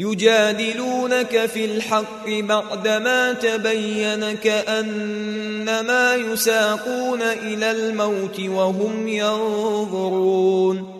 يجادلونك في الحق بعدما تبين كأنما يساقون إلى الموت وهم ينظرون.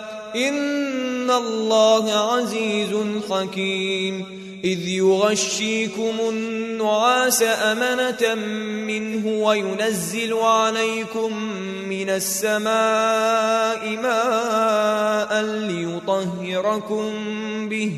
إن الله عزيز حكيم إذ يغشيكم النعاس أمنة منه وينزل عليكم من السماء ماء ليطهركم به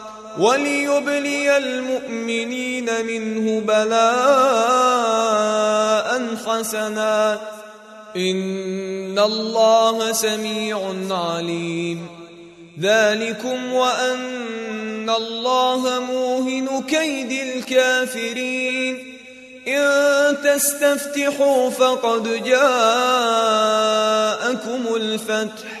وليبلي المؤمنين منه بلاء حسنا. إن الله سميع عليم. ذلكم وأن الله موهن كيد الكافرين. إن تستفتحوا فقد جاءكم الفتح.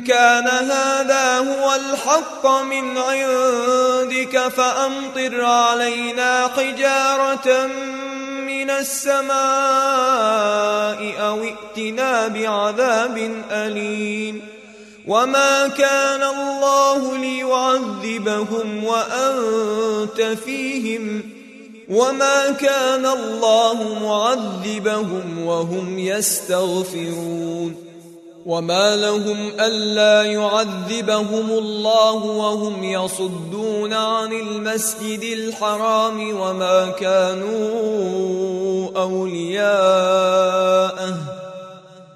كان هذا هو الحق من عندك فأمطر علينا حجارة من السماء أو ائتنا بعذاب أليم. وما كان الله ليعذبهم وأنت فيهم. وما كان الله معذبهم وهم يستغفرون. وما لهم الا يعذبهم الله وهم يصدون عن المسجد الحرام وما كانوا اولياءه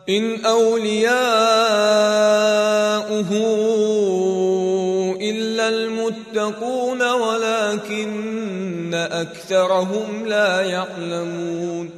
ان اولياؤه الا المتقون ولكن اكثرهم لا يعلمون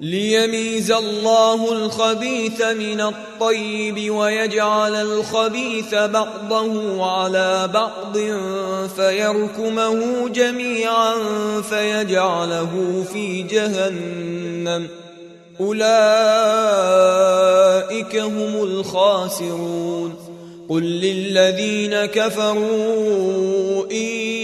ليميز الله الخبيث من الطيب ويجعل الخبيث بعضه على بعض فيركمه جميعا فيجعله في جهنم. أولئك هم الخاسرون. قل للذين كفروا إن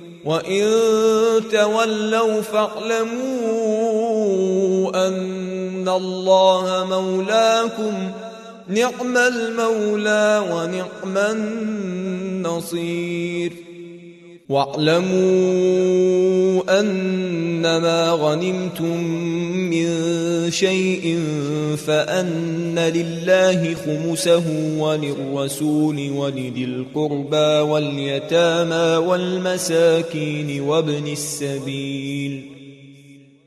وإن تولوا فاعلموا أن الله مولاكم نعم المولى ونعم النصير واعلموا أنما غنمتم من شيء فأن لله خمسه وللرسول ولذي القربى واليتامى والمساكين وابن السبيل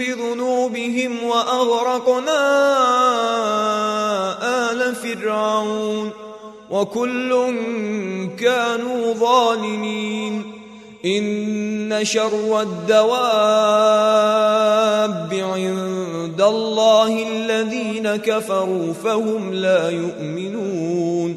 بذنوبهم وأغرقنا آل فرعون وكل كانوا ظالمين إن شر الدواب عند الله الذين كفروا فهم لا يؤمنون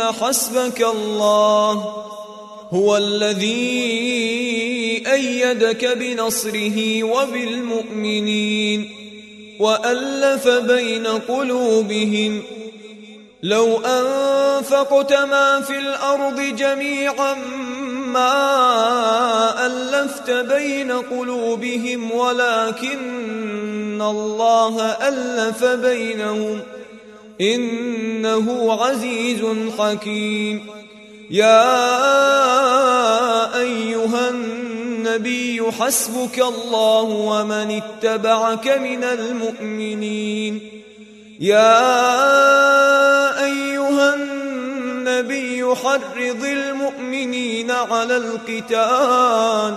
حسبك الله هو الذي أيدك بنصره وبالمؤمنين وألف بين قلوبهم لو أنفقت ما في الأرض جميعا ما ألفت بين قلوبهم ولكن الله ألف بينهم إنه عزيز حكيم. يا أيها النبي حسبك الله ومن اتبعك من المؤمنين. يا أيها النبي حرض المؤمنين على القتال.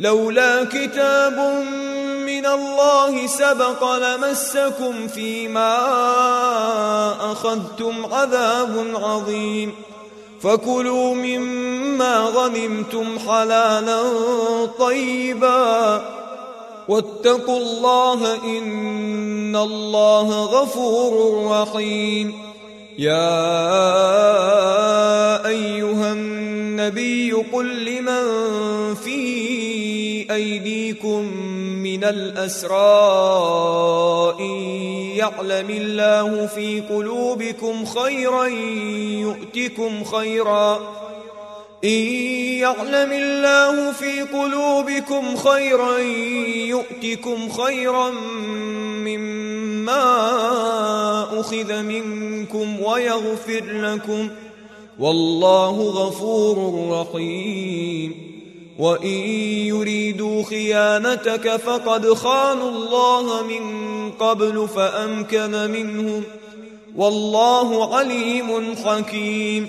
لولا كتاب من الله سبق لمسكم فيما أخذتم عذاب عظيم. فكلوا مما غنمتم حلالا طيبا. واتقوا الله إن الله غفور رحيم. يا أيها النبي قل لمن في أيديكم من الأسرى يعلم الله في قلوبكم خيرا يؤتكم خيرا. إن يعلم الله في قلوبكم خيرا يؤتكم خيرا مما أخذ منكم ويغفر لكم. والله غفور رحيم. وإن يريدوا خيانتك فقد خانوا الله من قبل فأمكن منهم والله عليم حكيم